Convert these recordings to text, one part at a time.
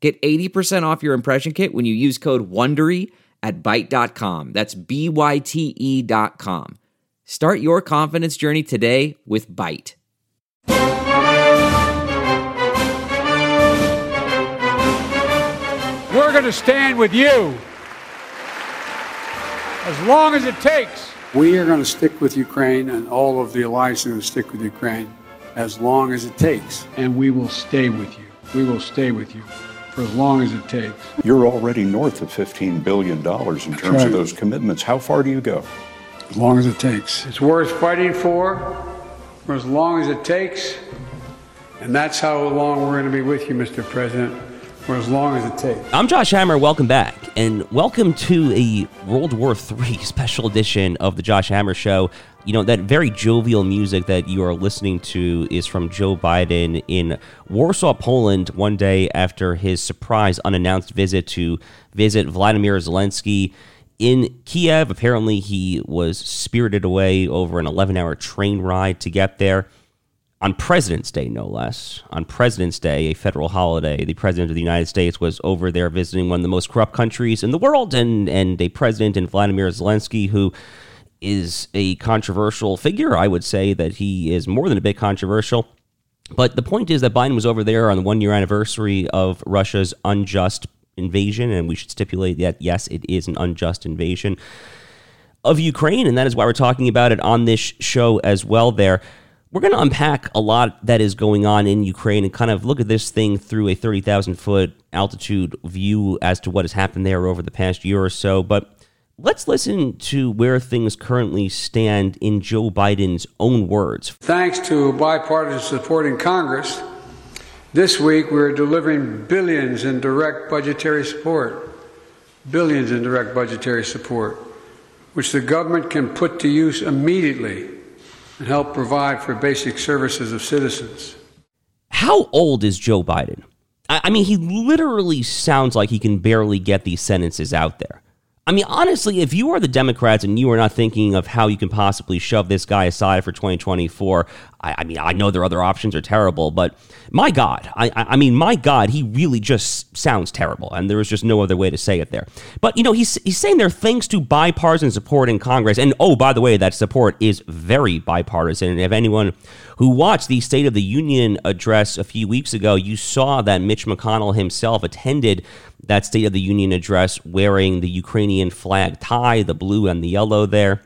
Get 80% off your impression kit when you use code WONDERY at Byte.com. That's B-Y-T-E dot com. Start your confidence journey today with Byte. We're going to stand with you as long as it takes. We are going to stick with Ukraine, and all of the alliance are going to stick with Ukraine as long as it takes. And we will stay with you. We will stay with you for as long as it takes. You're already north of $15 billion in terms right. of those commitments. How far do you go? As long as it takes. It's worth fighting for for as long as it takes. And that's how long we're going to be with you, Mr. President, for as long as it takes. I'm Josh Hammer. Welcome back, and welcome to a World War III special edition of the Josh Hammer Show. You know, that very jovial music that you are listening to is from Joe Biden in Warsaw, Poland, one day after his surprise unannounced visit to visit Vladimir Zelensky in Kiev. Apparently, he was spirited away over an 11 hour train ride to get there on President's Day, no less. On President's Day, a federal holiday, the President of the United States was over there visiting one of the most corrupt countries in the world, and, and a president in Vladimir Zelensky, who is a controversial figure. I would say that he is more than a bit controversial. But the point is that Biden was over there on the one year anniversary of Russia's unjust invasion, and we should stipulate that, yes, it is an unjust invasion of Ukraine, and that is why we're talking about it on this show as well there. We're going to unpack a lot that is going on in Ukraine and kind of look at this thing through a 30,000 foot altitude view as to what has happened there over the past year or so. But let's listen to where things currently stand in Joe Biden's own words. Thanks to bipartisan support in Congress, this week we're delivering billions in direct budgetary support. Billions in direct budgetary support, which the government can put to use immediately and help provide for basic services of citizens. How old is Joe Biden? I, I mean, he literally sounds like he can barely get these sentences out there. I mean, honestly, if you are the Democrats and you are not thinking of how you can possibly shove this guy aside for 2024, I, I mean, I know their other options are terrible, but my God, I, I mean, my God, he really just sounds terrible, and there is just no other way to say it there. But you know, he's he's saying there thanks to bipartisan support in Congress, and oh, by the way, that support is very bipartisan. And if anyone who watched the State of the Union address a few weeks ago, you saw that Mitch McConnell himself attended that State of the Union address wearing the Ukrainian flag tie, the blue and the yellow there.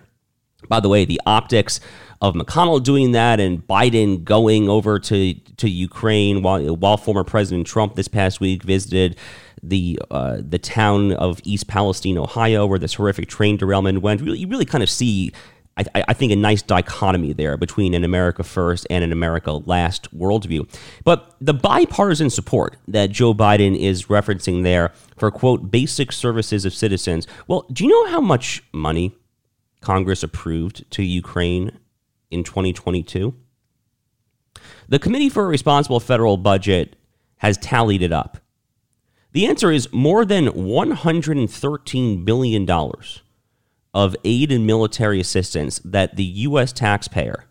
By the way, the optics of McConnell doing that and Biden going over to, to Ukraine while, while former President Trump this past week visited the uh, the town of East Palestine, Ohio, where this horrific train derailment went. Really, you really kind of see I, I, think, a nice dichotomy there between an America first and an America last worldview. But the bipartisan support that Joe Biden is referencing there for, quote, basic services of citizens. Well, do you know how much money Congress approved to Ukraine in 2022? The Committee for a Responsible Federal Budget has tallied it up. The answer is more than $113 billion of aid and military assistance that the U.S. taxpayer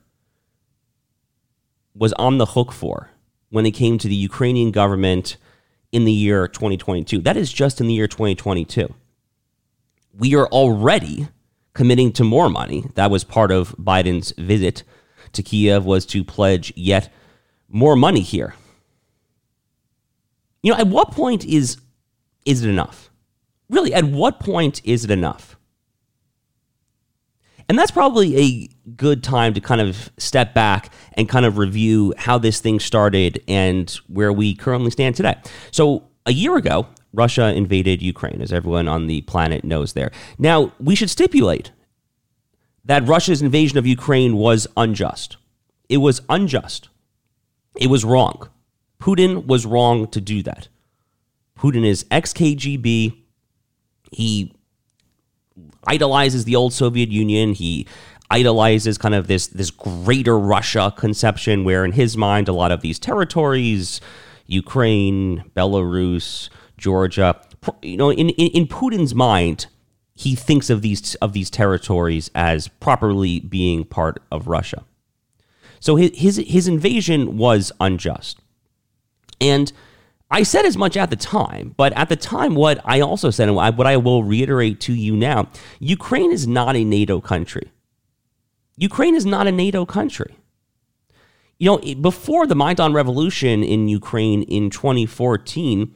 was on the hook for when it came to the Ukrainian government in the year 2022. That is just in the year 2022. We are already committing to more money. That was part of Biden's visit to Kiev was to pledge yet more money here. You know, at what point is is it enough? Really, at what point is it enough? And that's probably a good time to kind of step back and kind of review how this thing started and where we currently stand today. So, a year ago, Russia invaded Ukraine, as everyone on the planet knows there. Now, we should stipulate that Russia's invasion of Ukraine was unjust. It was unjust. It was wrong. Putin was wrong to do that. Putin is ex KGB. He idolizes the old Soviet Union. He idolizes kind of this this greater Russia conception, where in his mind, a lot of these territories, Ukraine, Belarus, Georgia, you know, in, in, in Putin's mind, he thinks of these of these territories as properly being part of Russia. So his his, his invasion was unjust, and I said as much at the time, but at the time, what I also said, and what I will reiterate to you now Ukraine is not a NATO country. Ukraine is not a NATO country. You know, before the Maidan Revolution in Ukraine in 2014,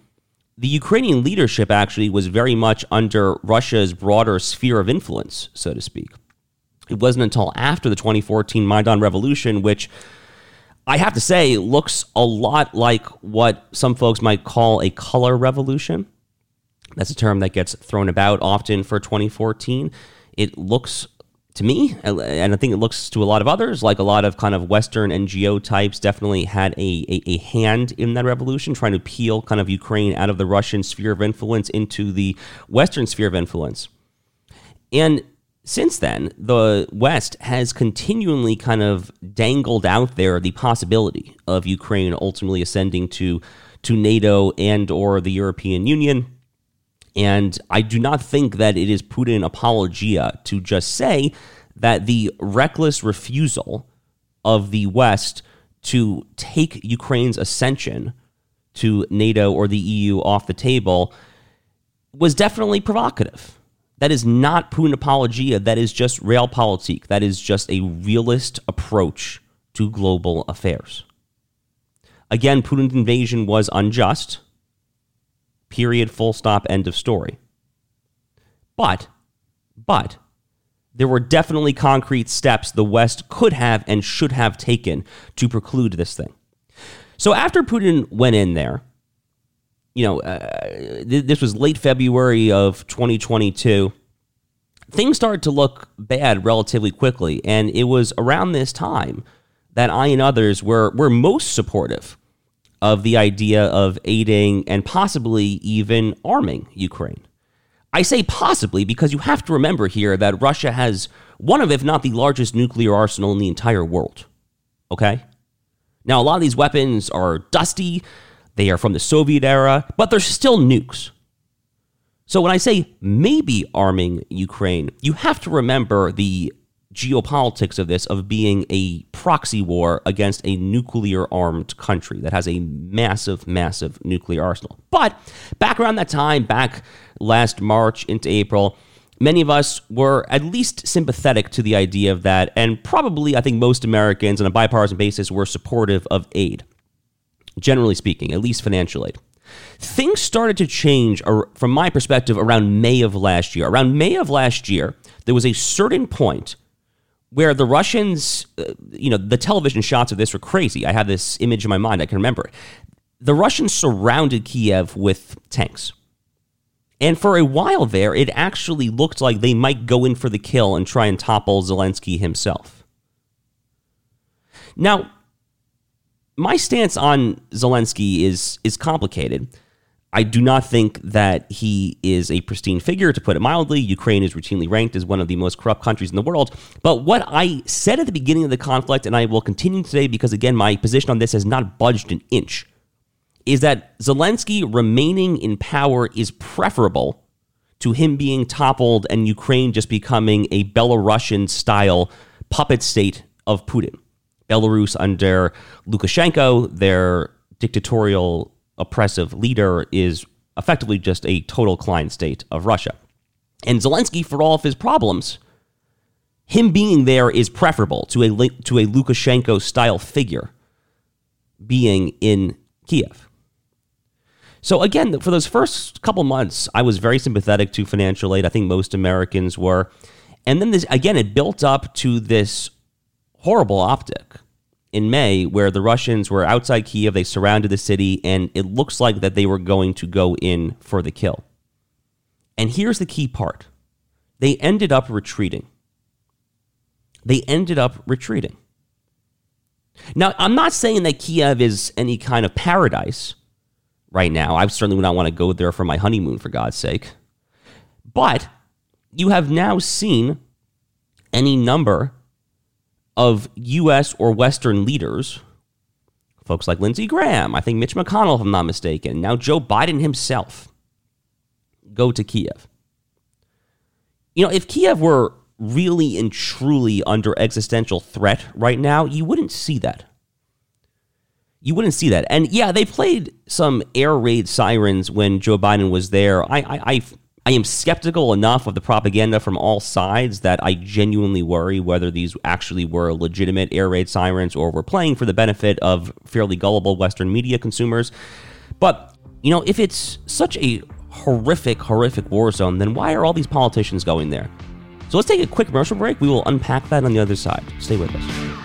the Ukrainian leadership actually was very much under Russia's broader sphere of influence, so to speak. It wasn't until after the 2014 Maidan Revolution, which I have to say, looks a lot like what some folks might call a color revolution. That's a term that gets thrown about often for 2014. It looks to me, and I think it looks to a lot of others, like a lot of kind of Western NGO types definitely had a, a, a, hand in that revolution, trying to peel kind of Ukraine out of the Russian sphere of influence into the Western sphere of influence. And since then, the West has continually kind of dangled out there the possibility of Ukraine ultimately ascending to to NATO and or the European Union. And I do not think that it is Putin apologia to just say that the reckless refusal of the West to take Ukraine's ascension to NATO or the EU off the table was definitely provocative. That is not Putin apologia. That is just realpolitik. That is just a realist approach to global affairs. Again, Putin's invasion was unjust. Period, full stop, end of story. But, but, there were definitely concrete steps the West could have and should have taken to preclude this thing. So after Putin went in there, you know, uh, th- this was late February of 2022. Things started to look bad relatively quickly, and it was around this time that I and others were were most supportive of the idea of aiding and possibly even arming Ukraine. I say possibly because you have to remember here that Russia has one of, if not the largest nuclear arsenal in the entire world. Okay? Now, a lot of these weapons are dusty. They are from the Soviet era, but they're still nukes. So when I say maybe arming Ukraine, you have to remember the geopolitics of this of being a proxy war against a nuclear armed country that has a massive massive nuclear arsenal. But back around that time, back last March into April, many of us were at least sympathetic to the idea of that and probably I think most Americans on a bipartisan basis were supportive of aid generally speaking, at least financial aid. Things started to change from my perspective around May of last year. Around May of last year, there was a certain point where the Russians, uh, you know, the television shots of this were crazy. I have this image in my mind, I can remember it. The Russians surrounded Kiev with tanks. And for a while there, it actually looked like they might go in for the kill and try and topple Zelensky himself. Now, my stance on Zelensky is is complicated. I do not think that he is a pristine figure, to put it mildly. Ukraine is routinely ranked as one of the most corrupt countries in the world. But what I said at the beginning of the conflict, and I will continue today because, again, my position on this has not budged an inch, is that Zelensky remaining in power is preferable to him being toppled and Ukraine just becoming a Belarusian style puppet state of Putin. Belarus under Lukashenko, their dictatorial, oppressive leader, is effectively just a total client state of Russia. And Zelensky, for all of his problems, him being there is preferable to a to a Lukashenko style figure being in Kiev. So again, for those first couple months, I was very sympathetic to financial aid. I think most Americans were. And then this again, it built up to this horrible optic in May where the Russians were outside Kiev, they surrounded the city, and it looks like that they were going to go in for the kill. And here's the key part they ended up retreating. They ended up retreating. Now, I'm not saying that Kiev is any kind of paradise right now. I certainly would not want to go there for my honeymoon, for God's sake. But you have now seen any number of U.S. or Western leaders, folks like Lindsey Graham, I think Mitch McConnell, if I'm not mistaken, now Joe Biden himself, go to Kiev. You know, if Kiev were really and truly under existential threat right now, you wouldn't see that. You wouldn't see that. And yeah, they played some air raid sirens when Joe Biden was there. I, I, I, I am skeptical enough of the propaganda from all sides that I genuinely worry whether these actually were legitimate air raid sirens or were playing for the benefit of fairly gullible Western media consumers. But, you know, if it's such a horrific, horrific war zone, then why are all these politicians going there? So let's take a quick commercial break. We will unpack that on the other side. Stay with us.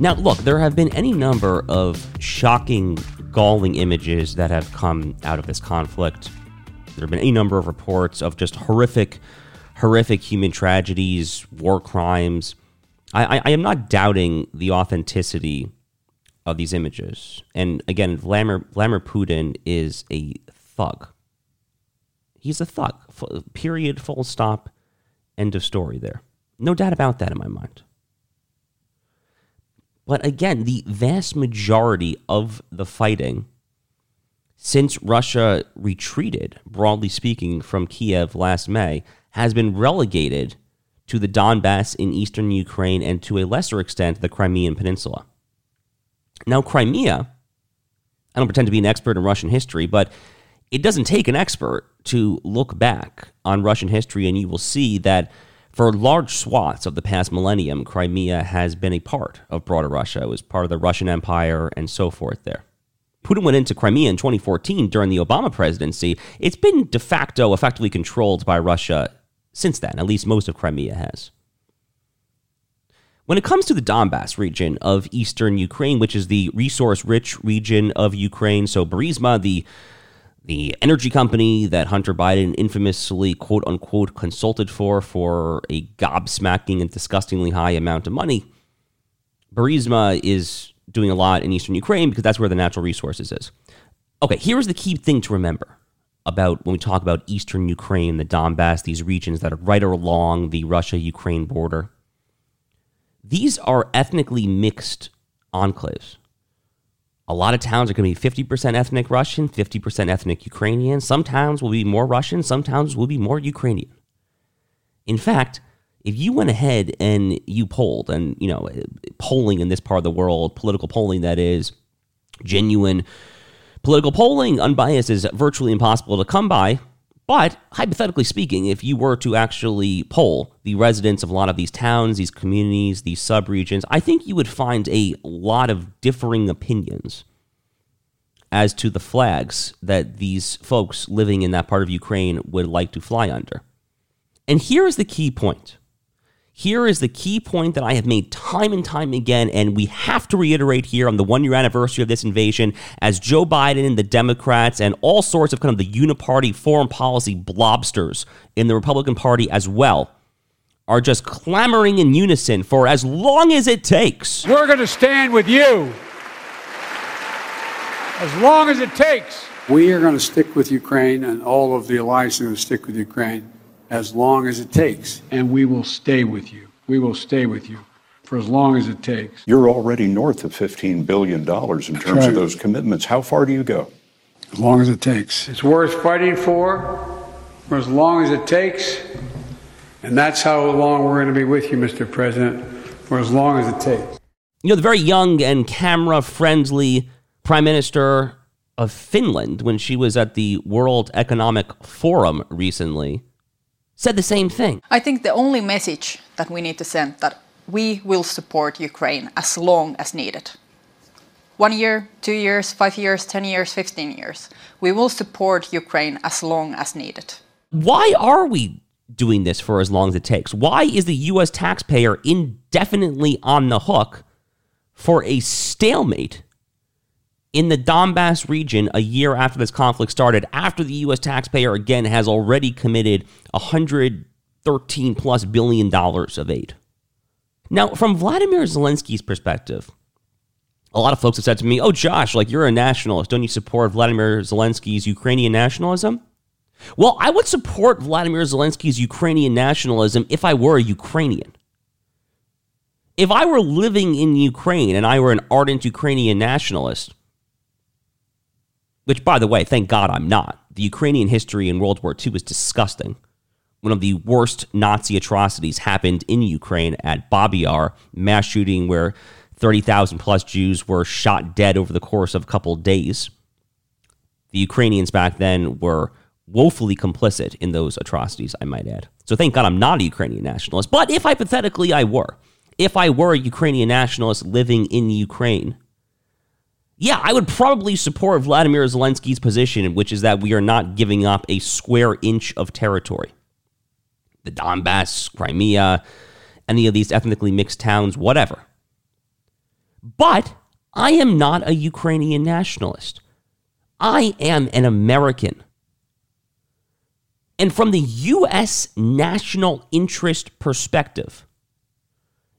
Now, look, there have been any number of shocking, galling images that have come out of this conflict. There have been any number of reports of just horrific, horrific human tragedies, war crimes. I, I, I am not doubting the authenticity of these images. And again, Vladimir, Vladimir Putin is a thug. He's a thug. F- period, full stop, end of story there. No doubt about that in my mind. But again, the vast majority of the fighting since Russia retreated, broadly speaking, from Kiev last May, has been relegated to the Donbass in eastern Ukraine and to a lesser extent the Crimean Peninsula. Now, Crimea, I don't pretend to be an expert in Russian history, but it doesn't take an expert to look back on Russian history and you will see that for large swaths of the past millennium, Crimea has been a part of broader Russia. It was part of the Russian Empire and so forth there. Putin went into Crimea in 2014 during the Obama presidency. It's been de facto effectively controlled by Russia since then, at least most of Crimea has. When it comes to the Donbass region of eastern Ukraine, which is the resource rich region of Ukraine, so Burisma, the the energy company that Hunter Biden infamously, quote unquote, consulted for for a gobsmacking and disgustingly high amount of money. Burisma is doing a lot in eastern Ukraine because that's where the natural resources is. Okay, here's the key thing to remember about when we talk about eastern Ukraine, the Donbass, these regions that are right along the Russia Ukraine border. These are ethnically mixed enclaves. A lot of towns are going to be 50% ethnic Russian, 50% ethnic Ukrainian. Some towns will be more Russian, some towns will be more Ukrainian. In fact, if you went ahead and you polled, and you know, polling in this part of the world, political polling that is genuine political polling, unbiased, is virtually impossible to come by. But hypothetically speaking, if you were to actually poll the residents of a lot of these towns, these communities, these subregions, I think you would find a lot of differing opinions as to the flags that these folks living in that part of Ukraine would like to fly under. And here is the key point here is the key point that I have made time and time again, and we have to reiterate here on the one year anniversary of this invasion as Joe Biden and the Democrats and all sorts of kind of the uniparty foreign policy blobsters in the Republican Party as well are just clamoring in unison for as long as it takes. We're going to stand with you as long as it takes. We are going to stick with Ukraine, and all of the allies are going to stick with Ukraine as long as it takes. And we will stay with you. We will stay with you for as long as it takes. You're already north of $15 billion in terms right. of those commitments. How far do you go? As long as it takes. It's worth fighting for for as long as it takes. And that's how long we're going to be with you, Mr. President, for as long as it takes. You know, the very young and camera friendly Prime Minister of Finland, when she was at the World Economic Forum recently, said the same thing. I think the only message that we need to send that we will support Ukraine as long as needed. One year, two years, five years, 10 years, 15 years. We will support Ukraine as long as needed. Why are we doing this for as long as it takes? Why is the US taxpayer indefinitely on the hook for a stalemate in the Donbass region a year after this conflict started, after the US taxpayer again has already committed 113 plus billion dollars of aid? Now, from Vladimir Zelensky's perspective, a lot of folks have said to me, Oh, Josh, like you're a nationalist. Don't you support Vladimir Zelensky's Ukrainian nationalism? Well, I would support Vladimir Zelensky's Ukrainian nationalism if I were a Ukrainian. If I were living in Ukraine and I were an ardent Ukrainian nationalist, which, by the way, thank God I'm not. The Ukrainian history in World War II was disgusting. One of the worst Nazi atrocities happened in Ukraine at Babi Yar, mass shooting where 30,000 plus Jews were shot dead over the course of a couple of days. The Ukrainians back then were woefully complicit in those atrocities, I might add. So thank God I'm not a Ukrainian nationalist. But if hypothetically I were, if I were a Ukrainian nationalist living in Ukraine, yeah, I would probably support Vladimir Zelensky's position, which is that we are not giving up a square inch of territory. The Donbass, Crimea, any of these ethnically mixed towns, whatever. But I am not a Ukrainian nationalist. I am an American. And from the U.S. national interest perspective,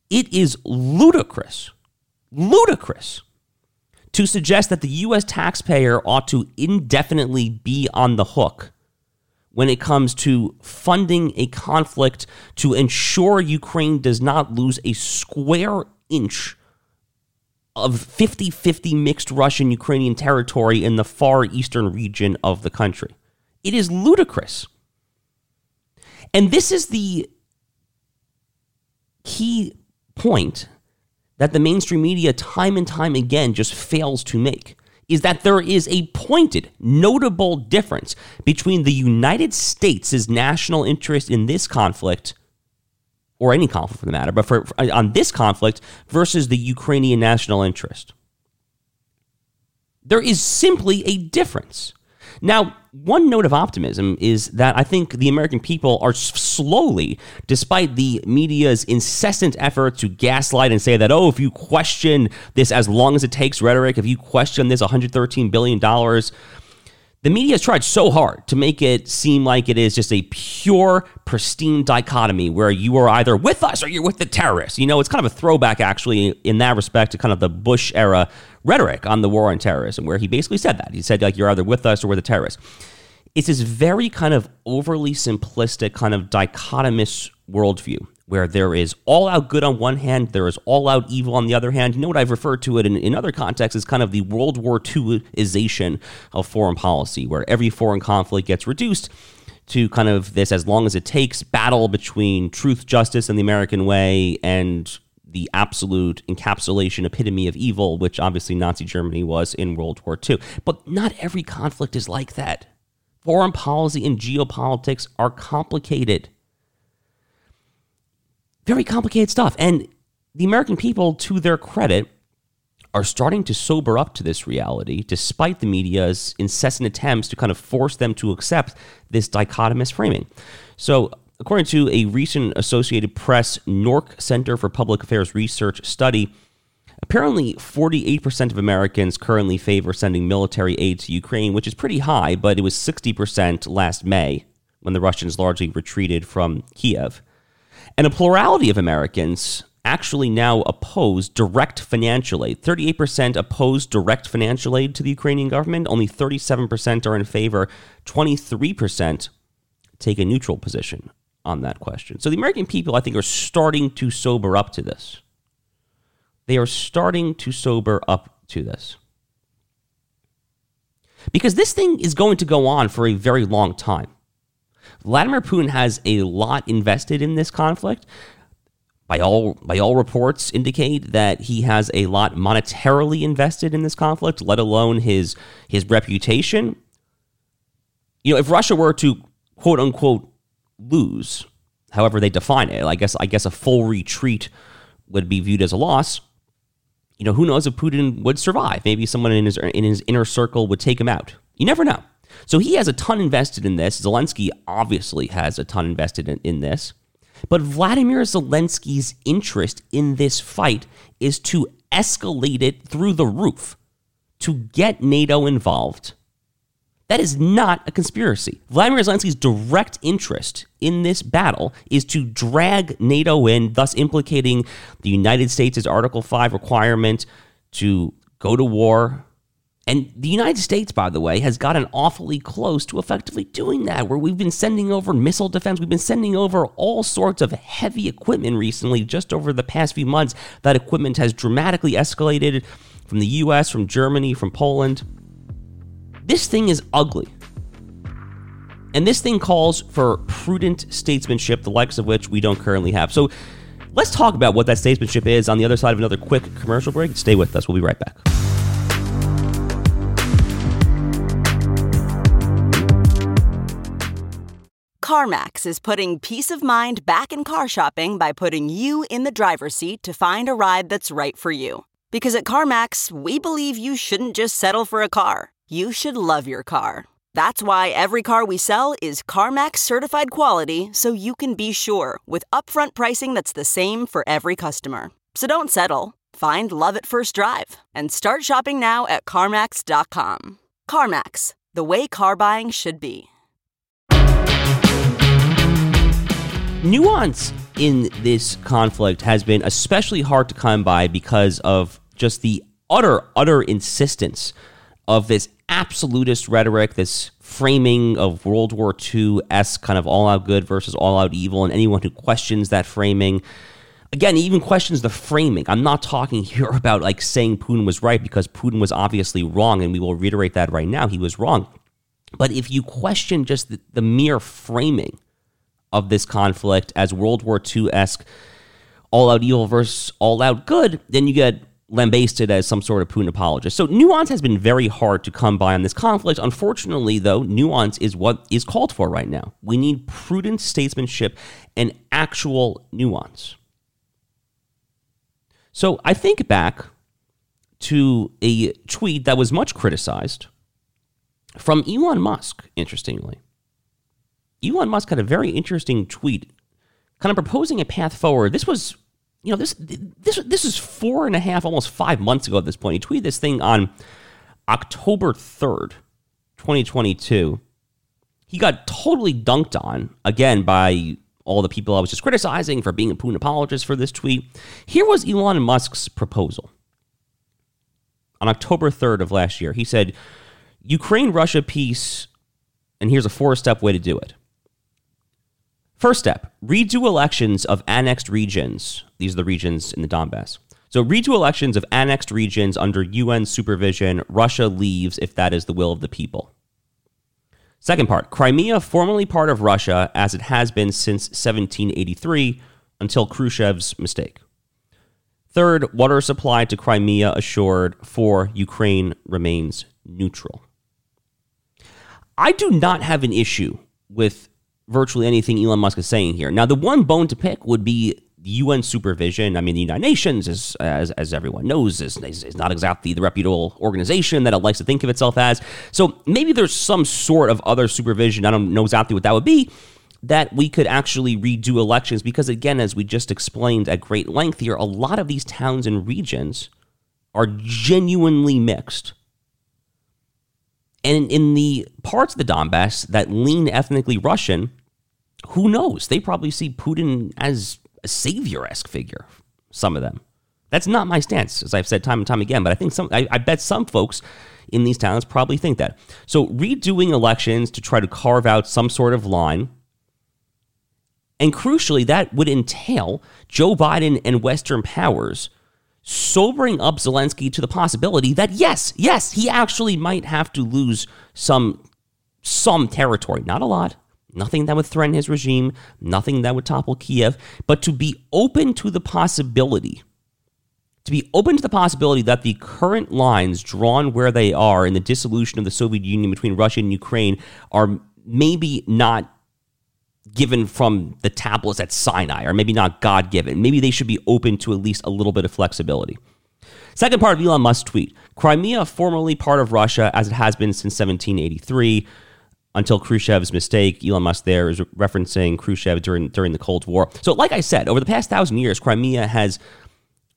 it is ludicrous, ludicrous to suggest that the U.S. taxpayer ought to indefinitely be on the hook when it comes to funding a conflict to ensure Ukraine does not lose a square inch of 50 50 mixed Russian Ukrainian territory in the far eastern region of the country. It is ludicrous. And this is the key point that the mainstream media time and time again just fails to make is that there is a pointed, notable difference between the United States' national interest in this conflict, or any conflict for the matter, but for, for, on this conflict versus the Ukrainian national interest. There is simply a difference. Now, one note of optimism is that I think the American people are slowly, despite the media's incessant effort to gaslight and say that, oh, if you question this as long as it takes rhetoric, if you question this $113 billion, the media has tried so hard to make it seem like it is just a pure, pristine dichotomy where you are either with us or you're with the terrorists. You know, it's kind of a throwback, actually, in that respect, to kind of the Bush era rhetoric on the war on terrorism, where he basically said that. He said, like, you're either with us or with the terrorists. It's this very kind of overly simplistic, kind of dichotomous worldview where there is all out good on one hand, there is all out evil on the other hand. You know what I've referred to it in, in other contexts as kind of the World War IIization of foreign policy, where every foreign conflict gets reduced to kind of this as long as it takes battle between truth, justice, and the American way and the absolute encapsulation epitome of evil, which obviously Nazi Germany was in World War II. But not every conflict is like that. Foreign policy and geopolitics are complicated very complicated stuff. And the American people, to their credit, are starting to sober up to this reality, despite the media's incessant attempts to kind of force them to accept this dichotomous framing. So, according to a recent Associated Press NORC Center for Public Affairs Research study, apparently 48% of Americans currently favor sending military aid to Ukraine, which is pretty high, but it was 60% last May when the Russians largely retreated from Kiev. And a plurality of Americans actually now oppose direct financial aid. 38% oppose direct financial aid to the Ukrainian government, only 37% are in favor, 23% take a neutral position on that question. So the American people, I think, are starting to sober up to this. They are starting to sober up to this. Because this thing is going to go on for a very long time. Vladimir Putin has a lot invested in this conflict. By all by all reports indicate that he has a lot monetarily invested in this conflict, let alone his his reputation. You know, if Russia were to quote unquote lose, however they define it. I guess I guess a full retreat would be viewed as a loss. You know, who knows if Putin would survive? Maybe someone in his in his inner circle would take him out. You never know. So he has a ton invested in this. Zelensky obviously has a ton invested in, in this. But Vladimir Zelensky's interest in this fight is to escalate it through the roof, to get NATO involved. That is not a conspiracy. Vladimir Zelensky's direct interest in this battle is to drag NATO in, thus implicating the United States' Article 5 requirement to go to war and the United States, by the way, has gotten awfully close to effectively doing that, where we've been sending over missile defense. We've been sending over all sorts of heavy equipment recently, just over the past few months. That equipment has dramatically escalated from the US, from Germany, from Poland. This thing is ugly. And this thing calls for prudent statesmanship, the likes of which we don't currently have. So let's talk about what that statesmanship is on the other side of another quick commercial break. Stay with us. We'll be right back. CarMax is putting peace of mind back in car shopping by putting you in the driver's seat to find a ride that's right for you. Because at CarMax, we believe you shouldn't just settle for a car, you should love your car. That's why every car we sell is CarMax certified quality so you can be sure with upfront pricing that's the same for every customer. So don't settle. Find love at first drive and start shopping now at CarMax.com. CarMax, the way car buying should be. nuance in this conflict has been especially hard to come by because of just the utter, utter insistence of this absolutist rhetoric, this framing of World War II s kind of all out good versus all out evil, and anyone who questions that framing. Again, even questions the framing. I'm not talking here about like saying Putin was right because Putin was obviously wrong, and we will reiterate that right now. He was wrong. But if you question just the, the mere framing of this conflict as World War II esque all out evil versus all out good, then you get lambasted as some sort of Putin apologist. So nuance has been very hard to come by on this conflict. Unfortunately, though, nuance is what is called for right now. We need prudent statesmanship and actual nuance. So I think back to a tweet that was much criticized from Elon Musk, interestingly. Elon Musk had a very interesting tweet, kind of proposing a path forward. This was, you know, this this this is four and a half, almost five months ago at this point. He tweeted this thing on October third, twenty twenty two. He got totally dunked on again by all the people I was just criticizing for being a Putin apologist for this tweet. Here was Elon Musk's proposal. On October 3rd of last year, he said, Ukraine Russia peace, and here's a four step way to do it. First step redo elections of annexed regions. These are the regions in the Donbass. So, redo elections of annexed regions under UN supervision. Russia leaves if that is the will of the people. Second part Crimea, formerly part of Russia as it has been since 1783 until Khrushchev's mistake. Third, water supply to Crimea assured. Four, Ukraine remains neutral. I do not have an issue with virtually anything Elon Musk is saying here. Now, the one bone to pick would be UN supervision. I mean, the United Nations, is, as, as everyone knows, is, is not exactly the reputable organization that it likes to think of itself as. So maybe there's some sort of other supervision. I don't know exactly what that would be. That we could actually redo elections because, again, as we just explained at great length here, a lot of these towns and regions are genuinely mixed. And in the parts of the Donbass that lean ethnically Russian, who knows? They probably see Putin as a savior esque figure, some of them. That's not my stance, as I've said time and time again, but I think some, I, I bet some folks in these towns probably think that. So, redoing elections to try to carve out some sort of line, and crucially, that would entail Joe Biden and Western powers sobering up Zelensky to the possibility that yes, yes, he actually might have to lose some some territory, not a lot, Nothing that would threaten his regime, nothing that would topple Kiev, but to be open to the possibility, to be open to the possibility that the current lines drawn where they are in the dissolution of the Soviet Union between Russia and Ukraine are maybe not given from the tablets at Sinai, or maybe not God given. Maybe they should be open to at least a little bit of flexibility. Second part of Elon Musk's tweet Crimea, formerly part of Russia as it has been since 1783, until Khrushchev's mistake. Elon Musk there is referencing Khrushchev during, during the Cold War. So, like I said, over the past thousand years, Crimea has,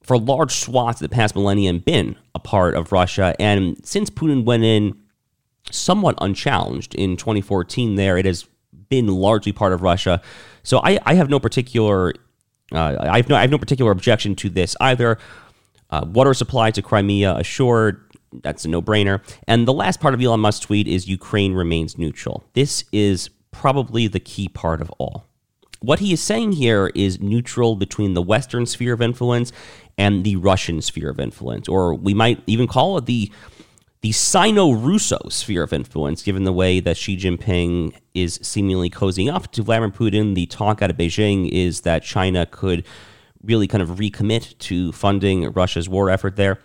for large swaths of the past millennium, been a part of Russia. And since Putin went in somewhat unchallenged in 2014, there, it has been largely part of Russia. So I, I have no particular uh, I have no I have no particular objection to this either. Uh, water supply to Crimea assured. That's a no brainer. And the last part of Elon Musk's tweet is Ukraine remains neutral. This is probably the key part of all. What he is saying here is neutral between the Western sphere of influence and the Russian sphere of influence, or we might even call it the the Sino Russo sphere of influence, given the way that Xi Jinping is seemingly cozying up to Vladimir Putin. The talk out of Beijing is that China could really kind of recommit to funding Russia's war effort there.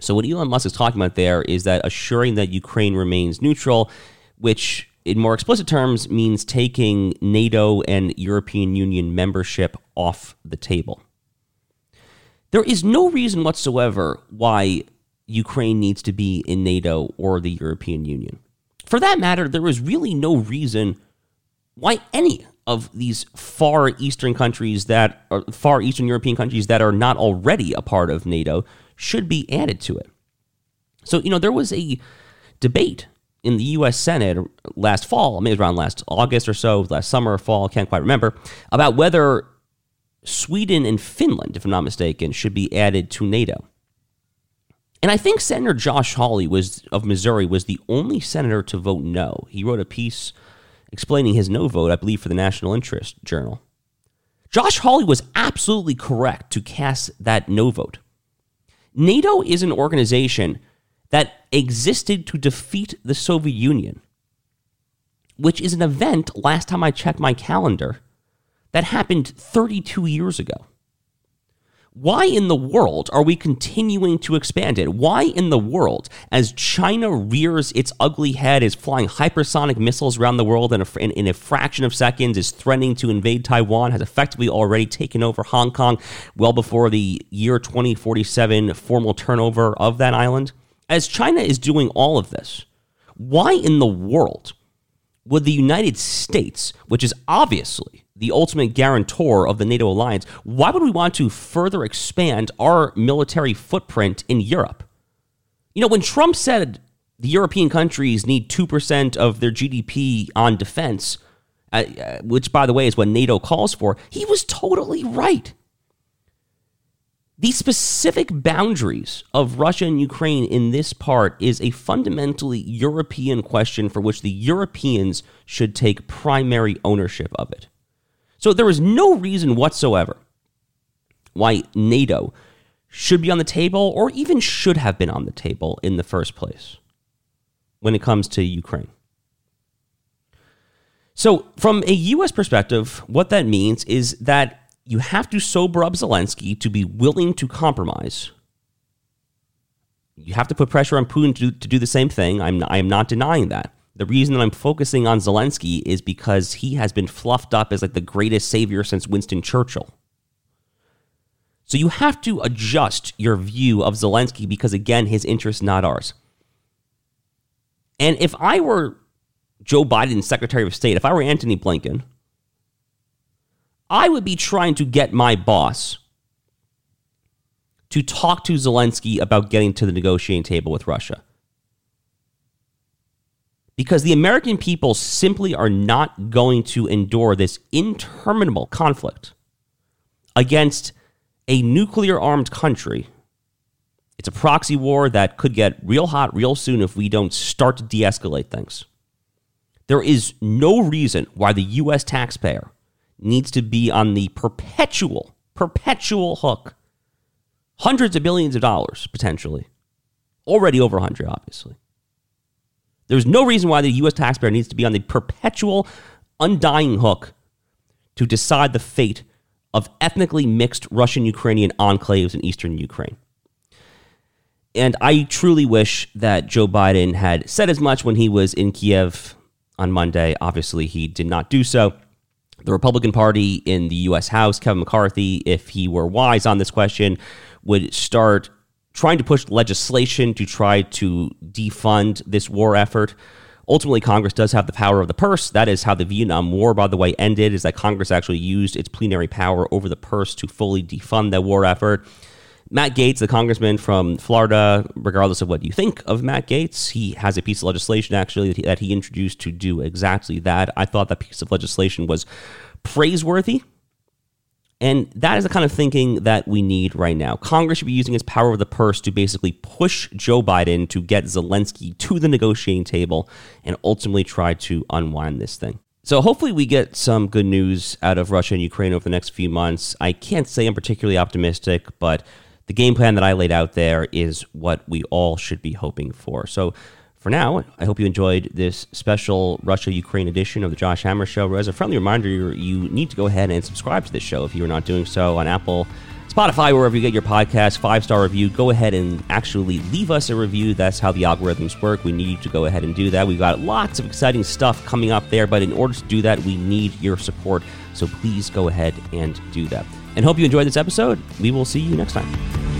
So, what Elon Musk is talking about there is that assuring that Ukraine remains neutral, which in more explicit terms means taking NATO and European Union membership off the table. There is no reason whatsoever why Ukraine needs to be in NATO or the European Union. For that matter, there is really no reason why any of these far eastern countries that are far eastern European countries that are not already a part of NATO should be added to it. So, you know, there was a debate in the US Senate last fall, I mean, it was around last August or so, last summer or fall, can't quite remember, about whether Sweden and Finland, if I'm not mistaken, should be added to NATO. And I think Senator Josh Hawley was of Missouri was the only senator to vote no. He wrote a piece explaining his no vote, I believe, for the National Interest Journal. Josh Hawley was absolutely correct to cast that no vote. NATO is an organization that existed to defeat the Soviet Union, which is an event, last time I checked my calendar, that happened 32 years ago. Why in the world are we continuing to expand it? Why in the world, as China rears its ugly head, is flying hypersonic missiles around the world in a, in, in a fraction of seconds, is threatening to invade Taiwan, has effectively already taken over Hong Kong well before the year 2047 formal turnover of that island? As China is doing all of this, why in the world would the United States, which is obviously the ultimate guarantor of the NATO alliance, why would we want to further expand our military footprint in Europe? You know, when Trump said the European countries need 2% of their GDP on defense, uh, uh, which, by the way, is what NATO calls for, he was totally right. The specific boundaries of Russia and Ukraine in this part is a fundamentally European question for which the Europeans should take primary ownership of it. So there is no reason whatsoever why NATO should be on the table or even should have been on the table in the first place when it comes to Ukraine. So, from a U.S. perspective, what that means is that you have to sober up Zelensky to be willing to compromise. You have to put pressure on Putin to do, to do the same thing. I'm, I am not denying that. The reason that I'm focusing on Zelensky is because he has been fluffed up as like the greatest savior since Winston Churchill. So you have to adjust your view of Zelensky because, again, his interests, not ours. And if I were Joe Biden's Secretary of State, if I were Antony Blinken, I would be trying to get my boss to talk to Zelensky about getting to the negotiating table with Russia. Because the American people simply are not going to endure this interminable conflict against a nuclear armed country. It's a proxy war that could get real hot real soon if we don't start to de escalate things. There is no reason why the U.S. taxpayer needs to be on the perpetual, perpetual hook. Hundreds of billions of dollars, potentially. Already over 100, obviously. There's no reason why the U.S. taxpayer needs to be on the perpetual, undying hook to decide the fate of ethnically mixed Russian Ukrainian enclaves in eastern Ukraine. And I truly wish that Joe Biden had said as much when he was in Kiev on Monday. Obviously, he did not do so. The Republican Party in the U.S. House, Kevin McCarthy, if he were wise on this question, would start trying to push legislation to try to defund this war effort. Ultimately, Congress does have the power of the purse. That is how the Vietnam War, by the way, ended, is that Congress actually used its plenary power over the purse to fully defund that war effort. Matt Gaetz, the congressman from Florida, regardless of what you think of Matt Gaetz, he has a piece of legislation actually that he, that he introduced to do exactly that. I thought that piece of legislation was praiseworthy. And that is the kind of thinking that we need right now. Congress should be using its power of the purse to basically push Joe Biden to get Zelensky to the negotiating table and ultimately try to unwind this thing. So hopefully we get some good news out of Russia and Ukraine over the next few months. I can't say I'm particularly optimistic, but the game plan that I laid out there is what we all should be hoping for. So for now, I hope you enjoyed this special Russia Ukraine edition of the Josh Hammer Show. As a friendly reminder, you need to go ahead and subscribe to this show if you are not doing so on Apple, Spotify, wherever you get your podcast. Five star review. Go ahead and actually leave us a review. That's how the algorithms work. We need you to go ahead and do that. We've got lots of exciting stuff coming up there, but in order to do that, we need your support. So please go ahead and do that. And hope you enjoyed this episode. We will see you next time.